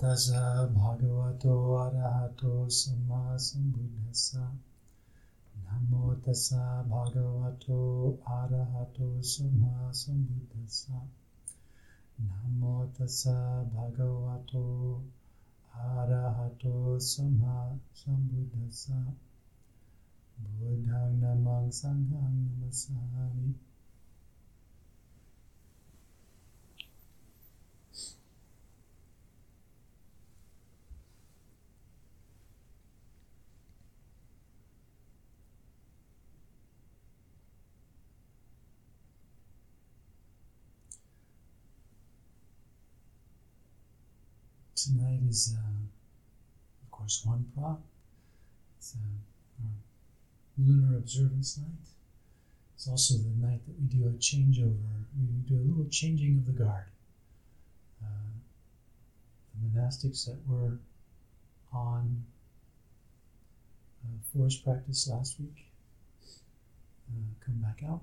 තස භගවතෝ අරහතෝ සම්මා සම්බුද්දස්ස නමෝ තස භගවතෝ අරහතෝ සම්මා සම්බුද්දස්ස නමෝ තස භගවතෝ අරහතෝ සම්මා සම්බුද්දස්ස බුද්ධං නමං සංඝං නමස්සාමි is, uh, of course, Wan Phra. It's uh, our lunar observance night. It's also the night that we do a changeover. We do a little changing of the guard. Uh, the monastics that were on uh, forest practice last week uh, come back out,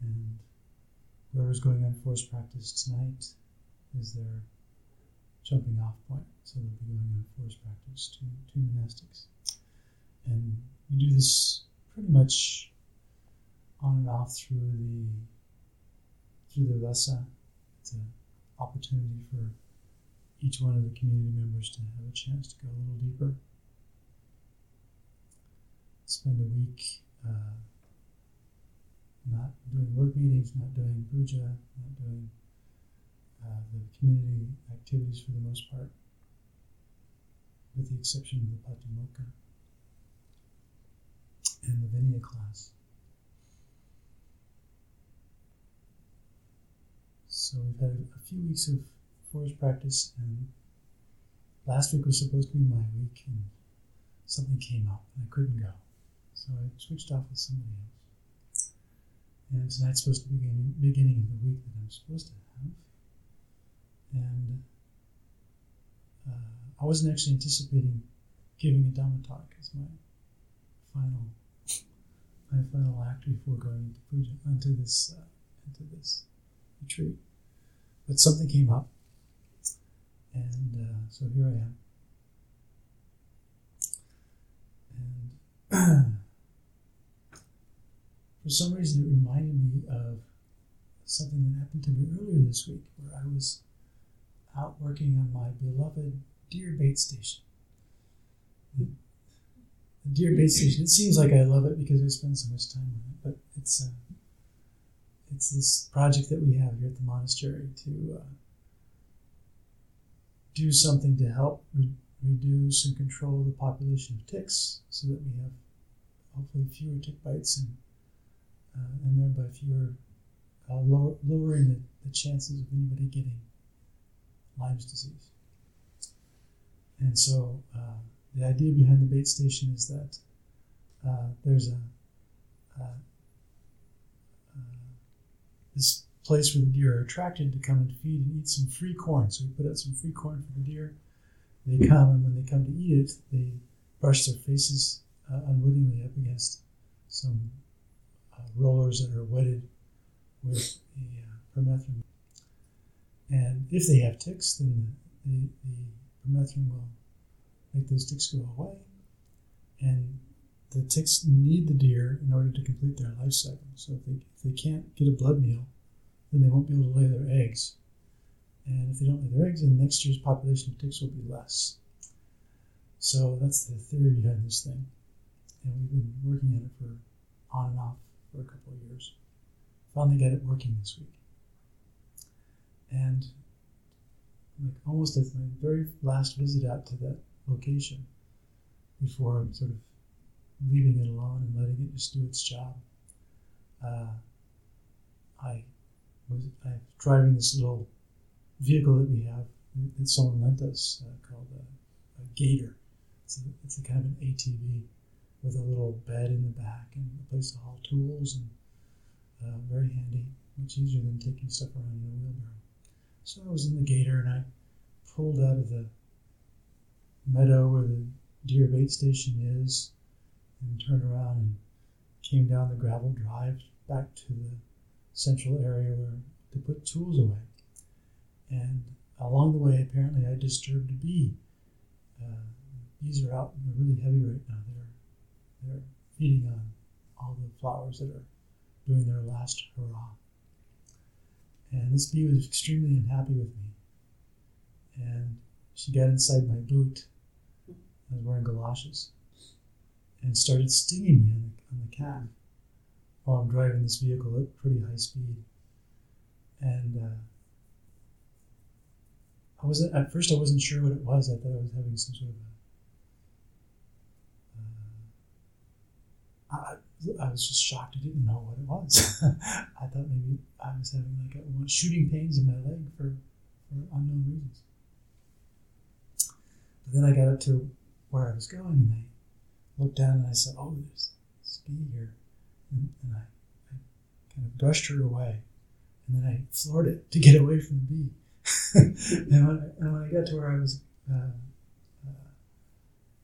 and whoever's going on forest practice tonight is their jumping off point. So they'll be going on forest practice to two monastics. And we do this pretty much on and off through the through the Vassa. It's an opportunity for each one of the community members to have a chance to go a little deeper. Spend a week uh, not doing work meetings, not doing puja, not doing uh, the community activities for the most part, with the exception of the Patimokkha and the Vinaya class. So we've had a few weeks of forest practice, and last week was supposed to be my week, and something came up, and I couldn't go. So I switched off with somebody else. And tonight's supposed to be the beginning of the week that I'm supposed to have and uh, I wasn't actually anticipating giving a Dhamma talk as my final my final act before going into puja into this uh, into this retreat. But something came up, and uh, so here I am. And for some reason, it reminded me of something that happened to me earlier this week, where I was out working on my beloved deer bait station. The, deer bait station. It seems like I love it because I spend so much time on it, but it's uh, it's this project that we have here at the monastery to uh, do something to help re- reduce and control the population of ticks, so that we have hopefully fewer tick bites and uh, and thereby fewer uh, lower, lowering the, the chances of anybody getting Lyme's disease. And so uh, the idea behind the bait station is that uh, there's a uh, uh, this place where the deer are attracted to come and feed and eat some free corn. So we put out some free corn for the deer. They come, and when they come to eat it, they brush their faces uh, unwittingly up against some uh, rollers that are wetted with the permethrin and if they have ticks, then the, the, permethrin will make those ticks go away. And the ticks need the deer in order to complete their life cycle. So if they, if they can't get a blood meal, then they won't be able to lay their eggs. And if they don't lay their eggs, then next year's population of ticks will be less. So that's the theory behind this thing. And we've been working on it for on and off for a couple of years. Finally got it working this week. And like almost as my very last visit out to that location before I'm sort of leaving it alone and letting it just do its job. Uh, I was I driving this little vehicle that we have that someone lent us uh, called a, a Gator. It's a, it's a kind of an ATV with a little bed in the back and a place to haul tools and uh, very handy, much easier than taking stuff around in a wheelbarrow. So I was in the gator and I pulled out of the meadow where the deer bait station is and turned around and came down the gravel drive back to the central area where to put tools away. And along the way, apparently, I disturbed a bee. Uh, bees are out; they're really heavy right now. They're they're feeding on all the flowers that are doing their last hurrah. And this bee was extremely unhappy with me. And she got inside my boot. I was wearing galoshes. And started stinging me on the, on the calf while I'm driving this vehicle at pretty high speed. And uh, I wasn't at first. I wasn't sure what it was. I thought I was having some sort of a. Uh, I, I was just shocked. I didn't know what it was. I thought maybe I was having like a, shooting pains in my leg for, for unknown reasons. But then I got up to where I was going, and I looked down and I said, "Oh, there's this bee here," and, and I, I kind of brushed her away, and then I floored it to get away from the bee. and, when I, and when I got to where I was uh, uh,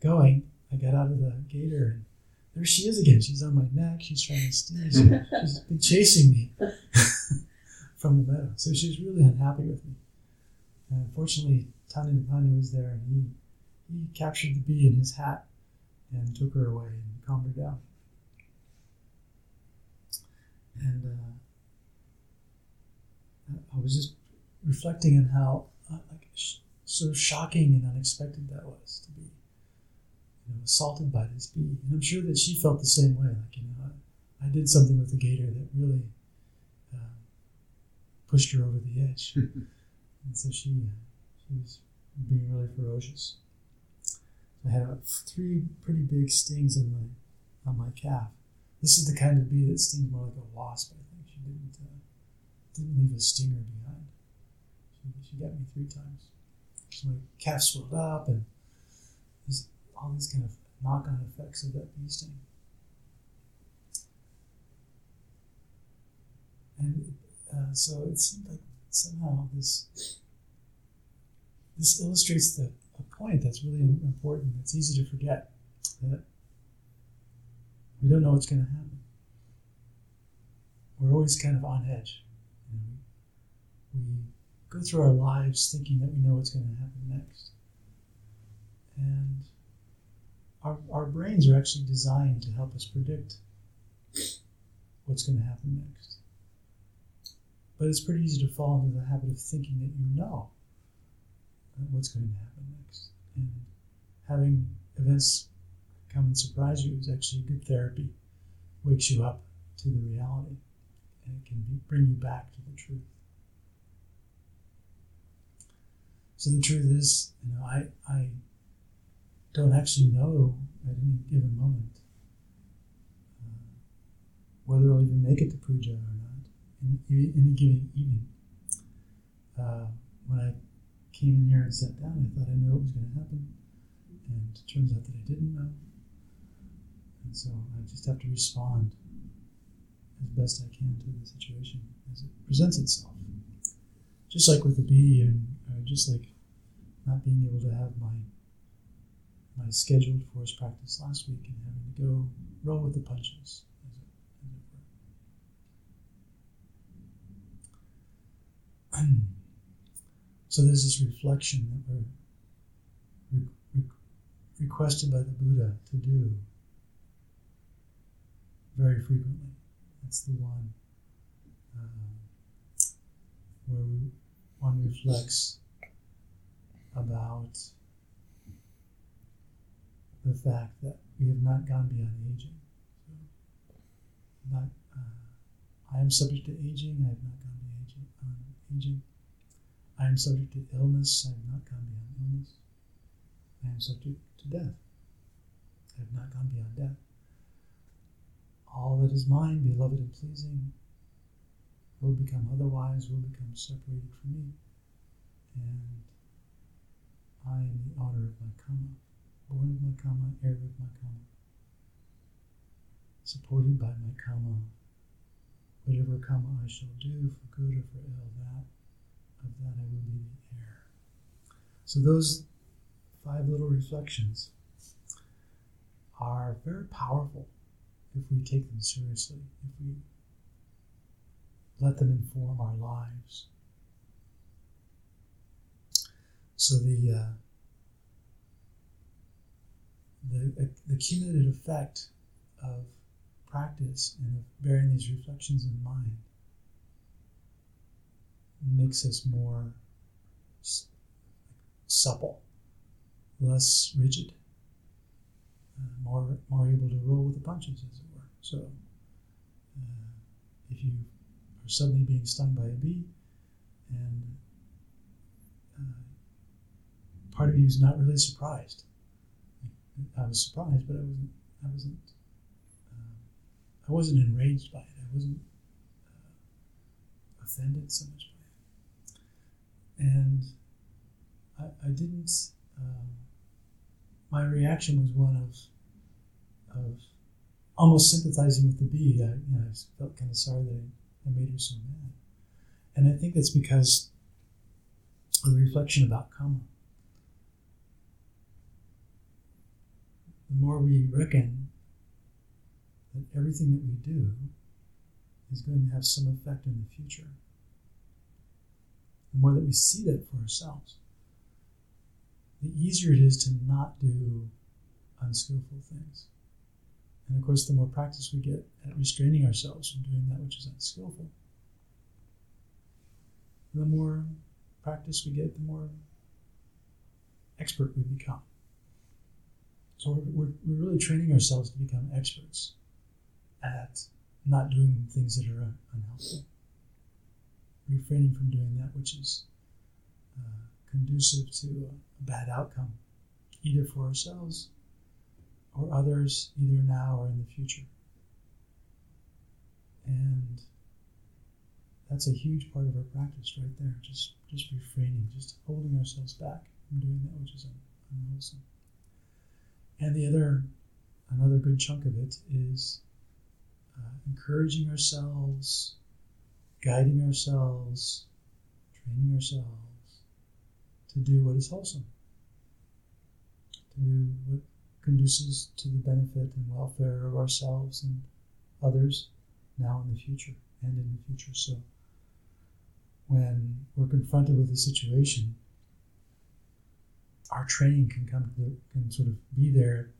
going, I got out of the gator and there she is again. She's on my neck. She's trying to sting me. she's been chasing me from the meadow. So she's really unhappy with me. And unfortunately, Tani Napani was there and he, he captured the bee in his hat and took her away and calmed her down. And uh, I was just reflecting on how uh, like sh- sort of shocking and unexpected that was to be assaulted by this bee. And I'm sure that she felt the same way. Like, you know, I, I did something with the gator that really uh, pushed her over the edge. and so she, uh, she was being really ferocious. I had uh, three pretty big stings on my on my calf. This is the kind of bee that stings more like a wasp. I think she didn't uh, didn't leave a stinger behind. She, she got me three times. So my calf swelled up, and all these kind of knock-on effects of that bee sting. And uh, so it seemed like somehow this this illustrates the a point that's really important. It's easy to forget that we don't know what's going to happen. We're always kind of on edge. You know, we go through our lives thinking that we know what's going to happen next. And our, our brains are actually designed to help us predict what's going to happen next. But it's pretty easy to fall into the habit of thinking that you know what's going to happen next. And having events come and surprise you is actually good therapy. Wakes you up to the reality and it can be, bring you back to the truth. So the truth is, you know, I, I don't actually know at any given moment uh, whether I'll even make it to puja or not in any given evening. Uh, when I came in here and sat down, I thought I knew what was going to happen, and it turns out that I didn't know. And so I just have to respond as best I can to the situation as it presents itself. Just like with the bee, and uh, just like not being able to have my my scheduled forest practice last week and having to go roll with the punches, as it, were. so there's this reflection that we're re- re- requested by the Buddha to do very frequently. That's the one uh, where we, one reflects about the fact that we have not gone beyond aging. Not, uh, I am subject to aging. I have not gone beyond aging, um, aging. I am subject to illness. I have not gone beyond illness. I am subject to death. I have not gone beyond death. All that is mine, beloved and pleasing, will become otherwise, will become separated from me. And I am the owner of my karma born of my karma, heir of my karma, supported by my karma. Whatever karma I shall do, for good or for ill, that of that I will be the heir. So those five little reflections are very powerful if we take them seriously, if we let them inform our lives. so the uh, the, the cumulative effect of practice and of bearing these reflections in mind makes us more supple, less rigid, uh, more more able to roll with the punches, as it were. So, uh, if you are suddenly being stung by a bee, and uh, part of you is not really surprised. I was surprised, but I wasn't. I wasn't. Uh, I wasn't enraged by it. I wasn't uh, offended so much by it, and I, I didn't. Um, my reaction was one of of almost sympathizing with the bee. I, you know, I felt kind of sorry that I, I made her so mad, and I think that's because of the reflection about karma. The more we reckon that everything that we do is going to have some effect in the future, the more that we see that for ourselves, the easier it is to not do unskillful things. And of course, the more practice we get at restraining ourselves from doing that which is unskillful, the more practice we get, the more expert we become. So we're, we're, we're really training ourselves to become experts at not doing things that are unhelpful, refraining from doing that which is uh, conducive to a bad outcome, either for ourselves or others, either now or in the future. And that's a huge part of our practice right there. Just just refraining, just holding ourselves back from doing that which is unwholesome. And the other, another good chunk of it is uh, encouraging ourselves, guiding ourselves, training ourselves to do what is wholesome, to do what conduces to the benefit and welfare of ourselves and others now and in the future and in the future. So when we're confronted with a situation, our training can come to can sort of be there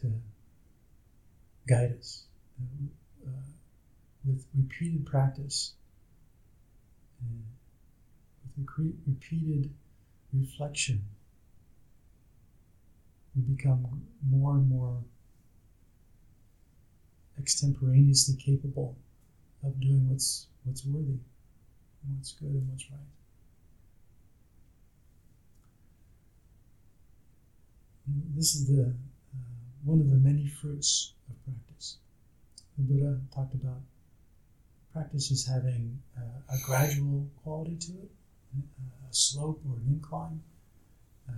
to guide us uh, with repeated practice, with repeated reflection. We become more and more extemporaneously capable of doing what's what's worthy, what's good, and what's right. This is the uh, one of the many fruits of practice. The Buddha talked about practice as having uh, a gradual quality to it, a slope or an incline. Uh,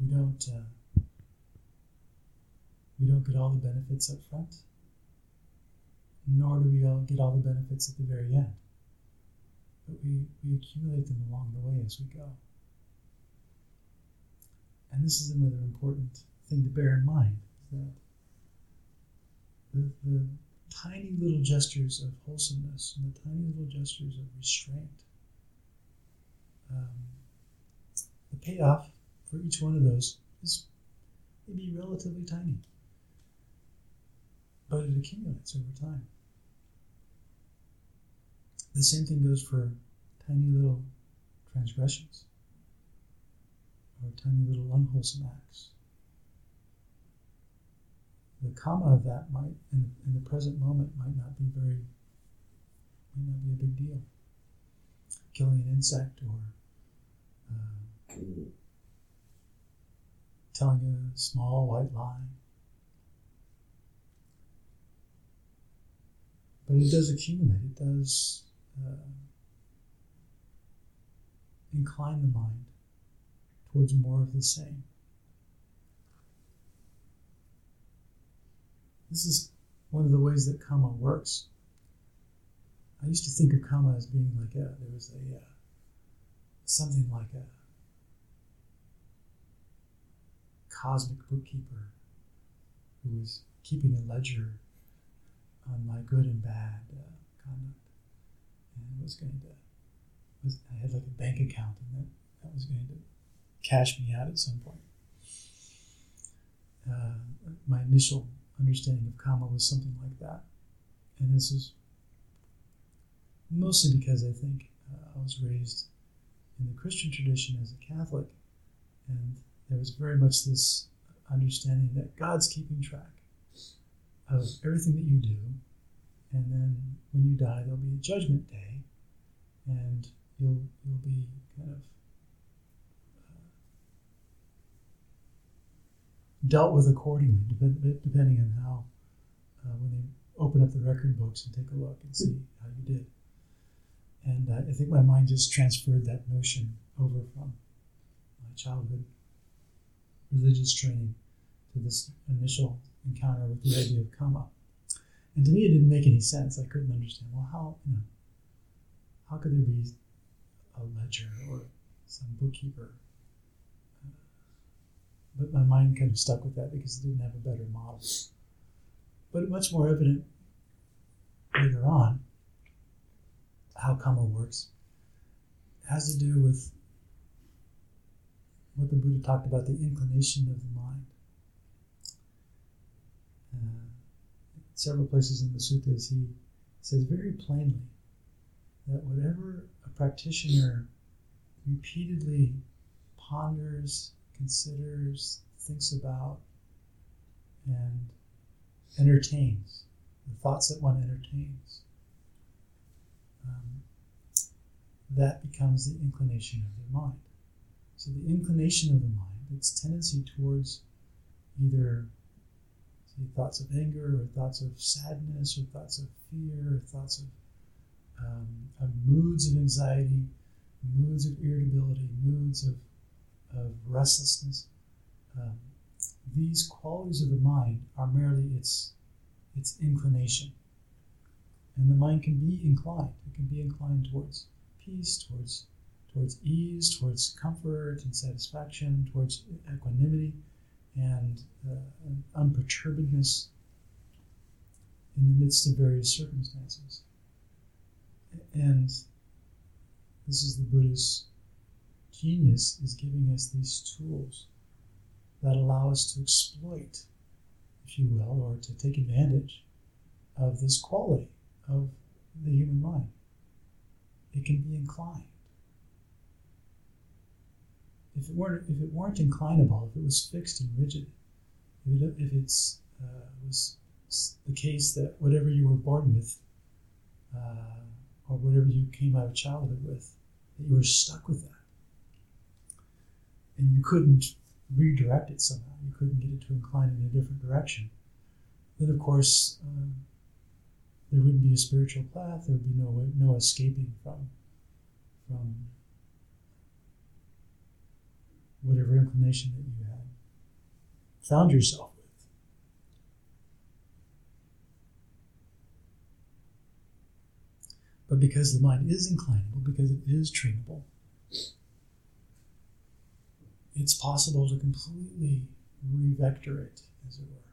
we don't uh, we don't get all the benefits up front, nor do we all get all the benefits at the very end. But we, we accumulate them along the way as we go. And this is another important thing to bear in mind that the, the tiny little gestures of wholesomeness and the tiny little gestures of restraint, um, the payoff for each one of those is maybe relatively tiny, but it accumulates over time. The same thing goes for tiny little transgressions or tiny little unwholesome acts. The karma of that might, in, in the present moment, might not be very, might not be a big deal. Killing an insect or uh, telling a small white lie. But it does accumulate, it does uh, incline the mind towards more of the same. This is one of the ways that karma works. I used to think of karma as being like a, there was a, uh, something like a cosmic bookkeeper who was keeping a ledger on my good and bad uh, conduct. And was going to, was, I had like a bank account and that, that was going to cash me out at some point. Uh, my initial understanding of karma was something like that. And this is mostly because I think uh, I was raised in the Christian tradition as a Catholic, and there was very much this understanding that God's keeping track of everything that you do, and then when you die, there'll be a judgment day, and you'll you'll be kind of dealt with accordingly, depending on how uh, when they open up the record books and take a look and see how you did. And uh, I think my mind just transferred that notion over from my childhood religious training to this initial encounter with the idea of karma. And to me, it didn't make any sense. I couldn't understand. Well, how you know, how could there be a ledger or some bookkeeper? But my mind kind of stuck with that because it didn't have a better model. But much more evident later on how karma works it has to do with what the Buddha talked about the inclination of the mind. Uh, several places in the suttas, he says very plainly that whatever a practitioner repeatedly ponders, considers, thinks about, and entertains, the thoughts that one entertains, um, that becomes the inclination of the mind. So the inclination of the mind, its tendency towards either say, thoughts of anger or thoughts of sadness or thoughts of fear or thoughts of, um, of moods of anxiety, moods of irritability, moods of, of restlessness. Um, these qualities of the mind are merely its, its inclination. And the mind can be inclined. It can be inclined towards peace, towards towards ease, towards comfort and satisfaction, towards equanimity and uh, unperturbedness in the midst of various circumstances. And this is the Buddha's genius is giving us these tools that allow us to exploit, if you will, or to take advantage of this quality of the human mind. It can be inclined if it weren't if it weren't inclinable, if it was fixed and rigid, if, it, if it's uh, was the case that whatever you were born with, uh, or whatever you came out of childhood with, that you were stuck with that, and you couldn't redirect it somehow, you couldn't get it to incline in a different direction, then of course uh, there wouldn't be a spiritual path. There would be no way, no escaping from from whatever inclination that you had found yourself with. But because the mind is inclinable, because it is trainable, it's possible to completely revector it, as it were.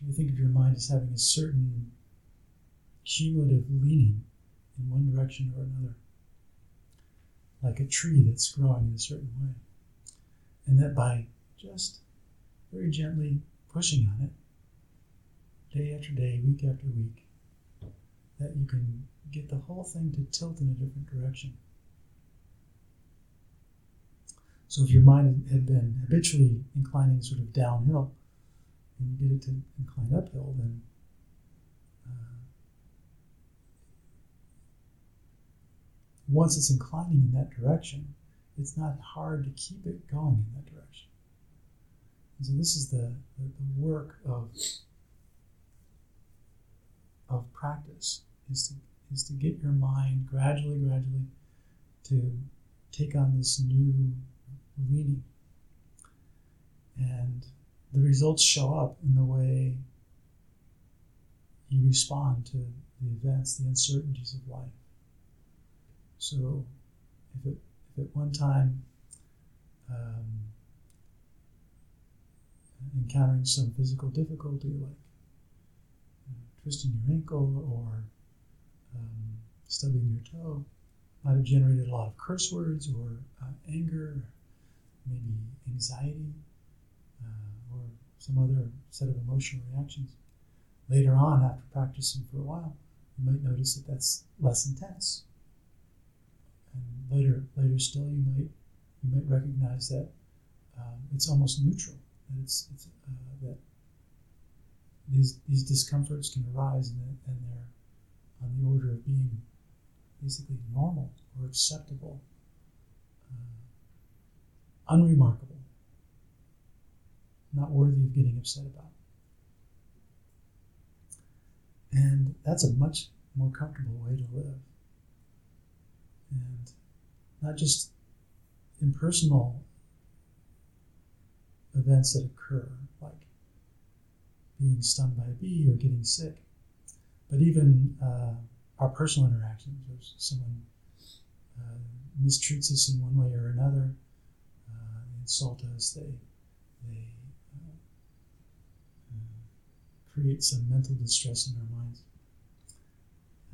If you think of your mind as having a certain cumulative leaning in one direction or another, like a tree that's growing in a certain way and that by just very gently pushing on it, day after day, week after week, that you can get the whole thing to tilt in a different direction. So if your mind had been habitually inclining sort of downhill, and you get it to incline uphill, then uh, once it's inclining in that direction, it's not hard to keep it going in that direction. And so this is the, the, the work of of practice is to is to get your mind gradually, gradually to take on this new leaning. And the results show up in the way you respond to the events, the uncertainties of life. So if it at one time um, encountering some physical difficulty like twisting your ankle or um, stubbing your toe might have generated a lot of curse words or uh, anger maybe anxiety uh, or some other set of emotional reactions. Later on, after practicing for a while, you might notice that that's less intense. And later, later still, you might you might recognize that um, it's almost neutral. That it's, it's uh, that these these discomforts can arise and, and they're on the order of being basically normal or acceptable, unremarkable, not worthy of getting upset about. And that's a much more comfortable way to live. And not just impersonal events that occur, like being stung by a bee or getting sick, but even uh, our personal interactions, or someone uh, mistreats us in one way or another, insult us, they, they uh, uh, create some mental distress in our minds.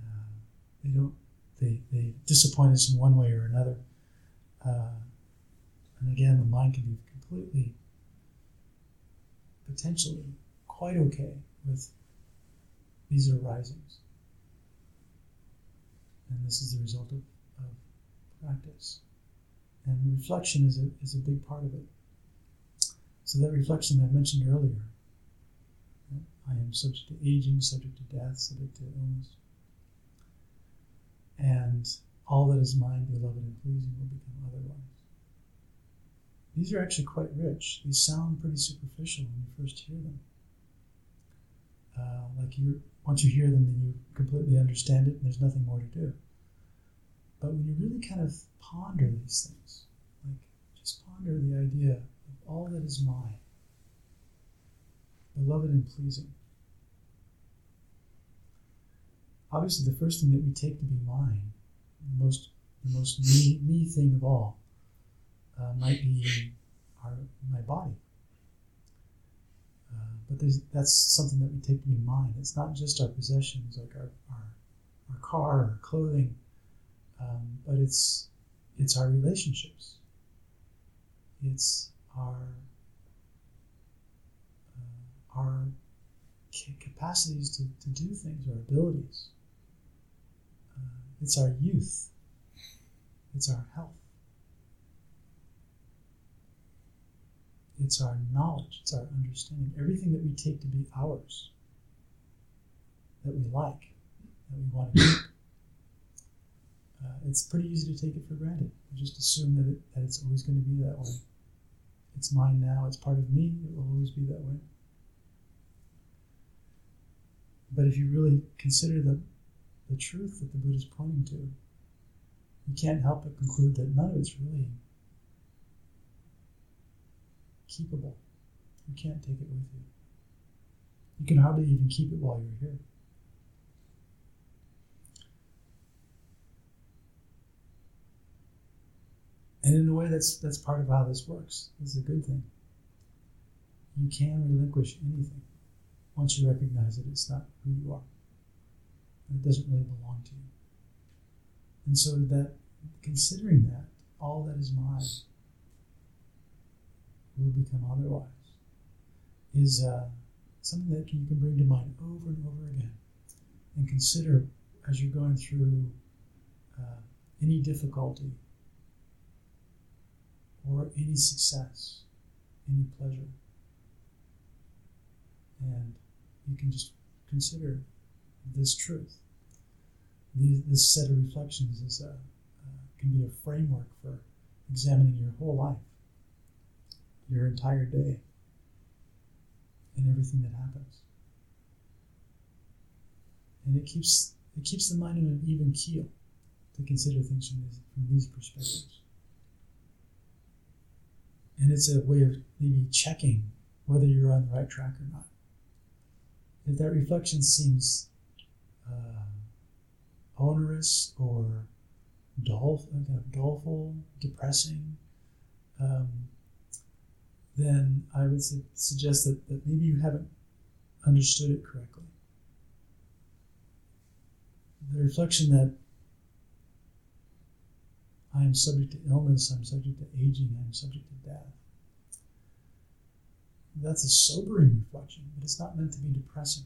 Uh, they don't, they, they disappoint us in one way or another. and again, the mind can be completely, potentially quite okay with these arisings. And this is the result of, of practice. And reflection is a, is a big part of it. So, that reflection I mentioned earlier I am subject to aging, subject to death, subject to illness. And all that is mine, beloved and pleasing, will become otherwise. These are actually quite rich. They sound pretty superficial when you first hear them. Uh, like you, once you hear them, then you completely understand it, and there's nothing more to do. But when you really kind of ponder these things, like just ponder the idea of all that is mine, beloved and pleasing. Obviously, the first thing that we take to be mine, the most the most me, me thing of all, uh, might be our my body. Uh, but that's something that we take to be mine. It's not just our possessions, like our our, our car, our clothing, um, but it's it's our relationships. It's our uh, our capacities to, to do things, our abilities. Uh, it's our youth. It's our health. It's our knowledge. It's our understanding. Everything that we take to be ours, that we like, that we want to keep uh, it's pretty easy to take it for granted. You just assume that, it, that it's always going to be that way. It's mine now, it's part of me, it will always be that way. But if you really consider the, the truth that the Buddha is pointing to, you can't help but conclude that none of it's really keepable. You can't take it with you. You can hardly even keep it while you're here. And in a way, that's that's part of how this works. It's a good thing. You can relinquish anything once you recognize that it's not who you are. It doesn't really belong to you. And so that considering that all that is mine will become otherwise is uh, something that you can bring to mind over and over again and consider as you're going through uh, any difficulty or any success, any pleasure. And you can just consider this truth. this set of reflections is a, uh, can be a framework for examining your whole life, your entire day, and everything that happens. And it keeps it keeps the mind in an even keel to consider things from these, from these perspectives. And it's a way of maybe checking whether you're on the right track or not. If that reflection seems uh, onerous or dull, doleful, depressing, um, then I would su- suggest that, that maybe you haven't understood it correctly. The reflection that I am subject to illness, I'm subject to aging, I'm subject to death. That's a sobering reflection, but it's not meant to be depressing.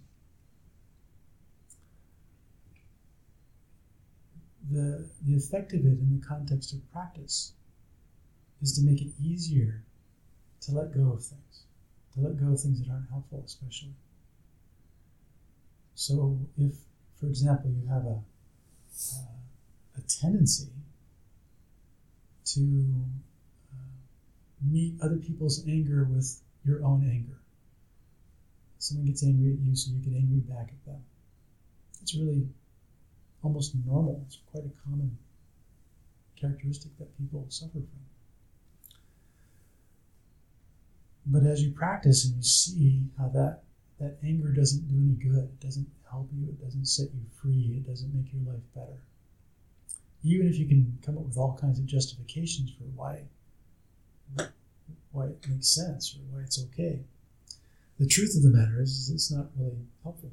The, the effect of it in the context of practice is to make it easier to let go of things, to let go of things that aren't helpful, especially. So, if, for example, you have a, uh, a tendency to uh, meet other people's anger with your own anger. Someone gets angry at you, so you get angry back at them. It's really almost normal. It's quite a common characteristic that people suffer from. But as you practice and you see how that, that anger doesn't do any good, it doesn't help you, it doesn't set you free, it doesn't make your life better. Even if you can come up with all kinds of justifications for why why it makes sense or why it's okay. The truth of the matter is, is it's not really helpful.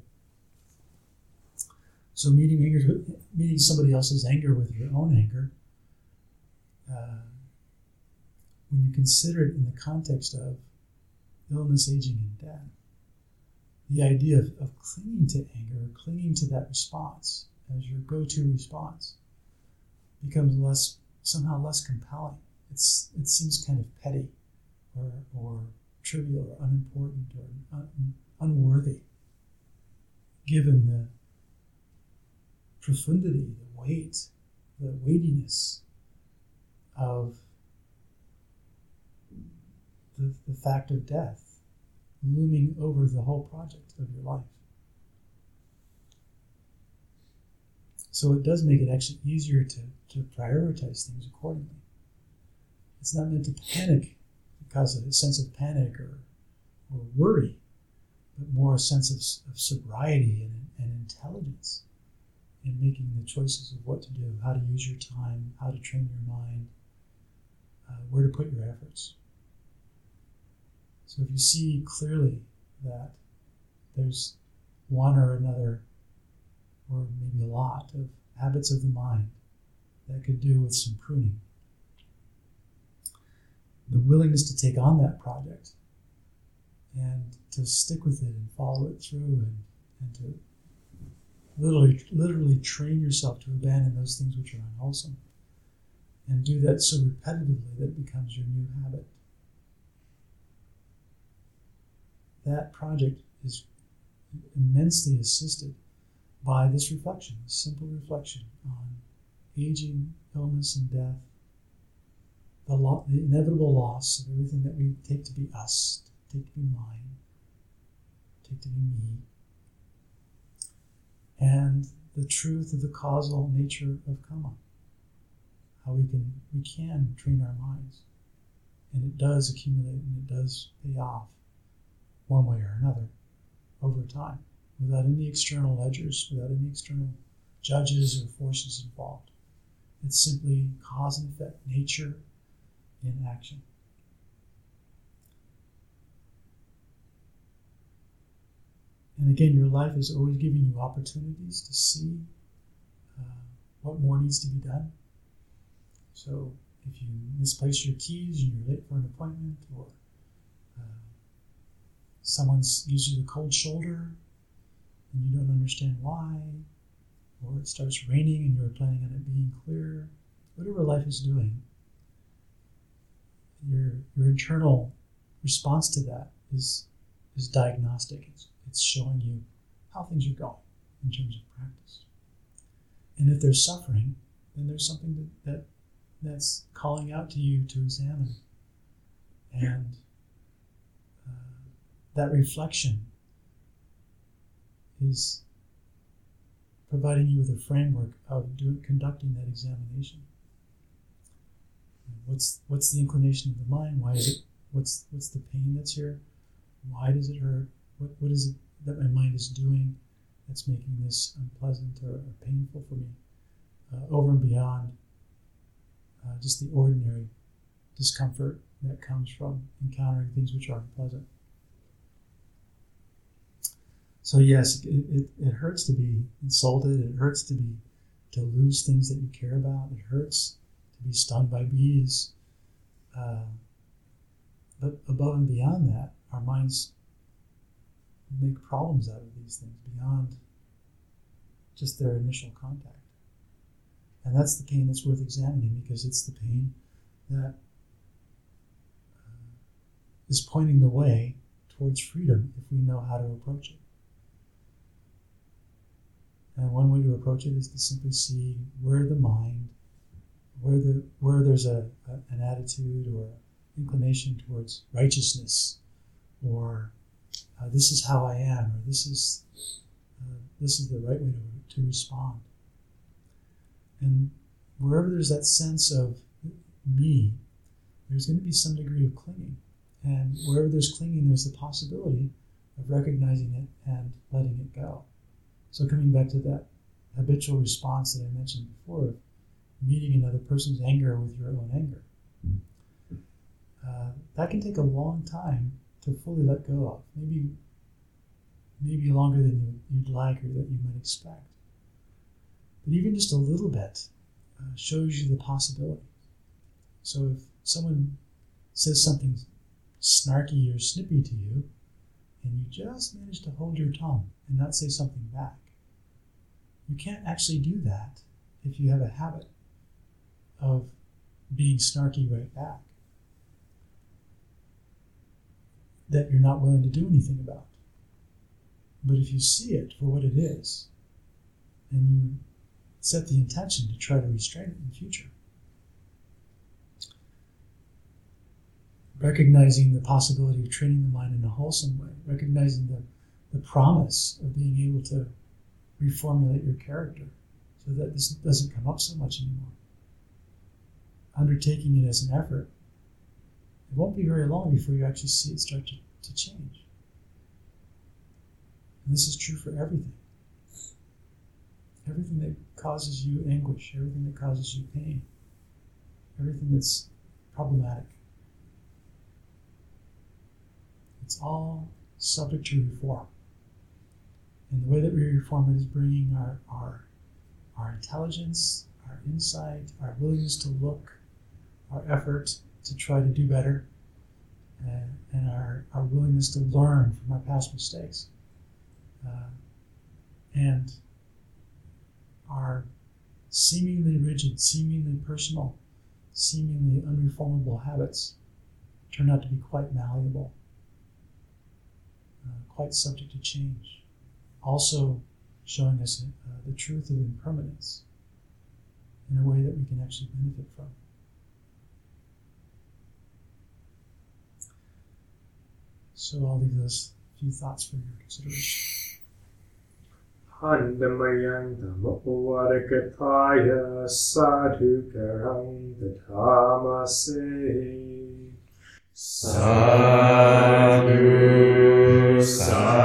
So meeting anger, meeting somebody else's anger with your own anger, uh, when you consider it in the context of illness, aging, and death, the idea of, of clinging to anger, clinging to that response as your go-to response, becomes less somehow less compelling. It's it seems kind of petty or, or trivial or unimportant or un, unworthy, given the profundity, the weight, the weightiness of the, the fact of death looming over the whole project of your life. So it does make it actually easier to, to prioritize things accordingly. It's not meant to panic cause a sense of panic or, or worry, but more a sense of, of sobriety and, and intelligence in making the choices of what to do, how to use your time, how to train your mind, uh, where to put your efforts. So if you see clearly that there's one or another, or maybe a lot, of habits of the mind that could do with some pruning. The willingness to take on that project and to stick with it and follow it through and, and to literally literally train yourself to abandon those things which are unwholesome and do that so repetitively that it becomes your new habit. That project is immensely assisted by this reflection this simple reflection on aging illness and death the, lo- the inevitable loss of everything that we take to be us, take to be mine, take to be me, and the truth of the causal nature of karma. How we can we can train our minds, and it does accumulate and it does pay off, one way or another, over time, without any external ledgers, without any external judges or forces involved. It's simply cause and effect, nature in action. And again, your life is always giving you opportunities to see uh, what more needs to be done. So if you misplace your keys and you're late for an appointment, or uh, someone's gives you the cold shoulder and you don't understand why, or it starts raining and you're planning on it being clear, whatever life is doing, your your internal response to that is is diagnostic. It's, it's showing you how things are going in terms of practice. And if there's suffering, then there's something that, that that's calling out to you to examine. And uh, that reflection is providing you with a framework of doing, conducting that examination. What's what's the inclination of the mind? Why is it? What's what's the pain that's here? Why does it hurt? What what is it that my mind is doing that's making this unpleasant or, or painful for me? Uh, over and beyond uh, just the ordinary discomfort that comes from encountering things which are unpleasant. So yes, it, it, it hurts to be insulted. It hurts to be to lose things that you care about. It hurts to be stung by bees. Uh, but above and beyond that, our minds make problems out of these things beyond just their initial contact. And that's the pain that's worth examining because it's the pain that uh, is pointing the way towards freedom if we know how to approach it. And one way to approach it is to simply see where the mind, where the where there's a, a an attitude or inclination towards righteousness, or uh, this is how I am, or this is uh, this is the right way to, to respond. And wherever there's that sense of me, there's going to be some degree of clinging. And wherever there's clinging, there's the possibility of recognizing it and letting it go. So coming back to that habitual response that I mentioned before of meeting another person's anger with your own anger. Uh, that can take a long time to fully let go of. Maybe, maybe longer than you, would like or that you might expect. But even just a little bit uh, shows you the possibility. So if someone says something snarky or snippy to you, and you just manage to hold your tongue and not say something back, you can't actually do that if you have a habit of being snarky right back that you're not willing to do anything about. But if you see it for what it is, and you set the intention to try to restrain it in the future, recognizing the possibility of training the mind in a wholesome way, recognizing the, the promise of being able to reformulate your character so that this doesn't come up so much anymore. Undertaking it as an effort, it won't be very long before you actually see it start to, to change. And this is true for everything. Everything that causes you anguish, everything that causes you pain, everything that's problematic. It's all subject to reform. And the way that we reform it is bringing our, our, our intelligence, our insight, our willingness to look, our effort to try to do better, and, and our, our willingness to learn from our past mistakes. Uh, and our seemingly rigid, seemingly personal, seemingly unreformable habits turn out to be quite malleable, uh, quite subject to change also showing us uh, the truth of impermanence in a way that we can actually benefit from. So I'll leave those few thoughts for your consideration. หันตมยังธรรมโอวารกทายาสาธุกรังตถามาเสสาธุสา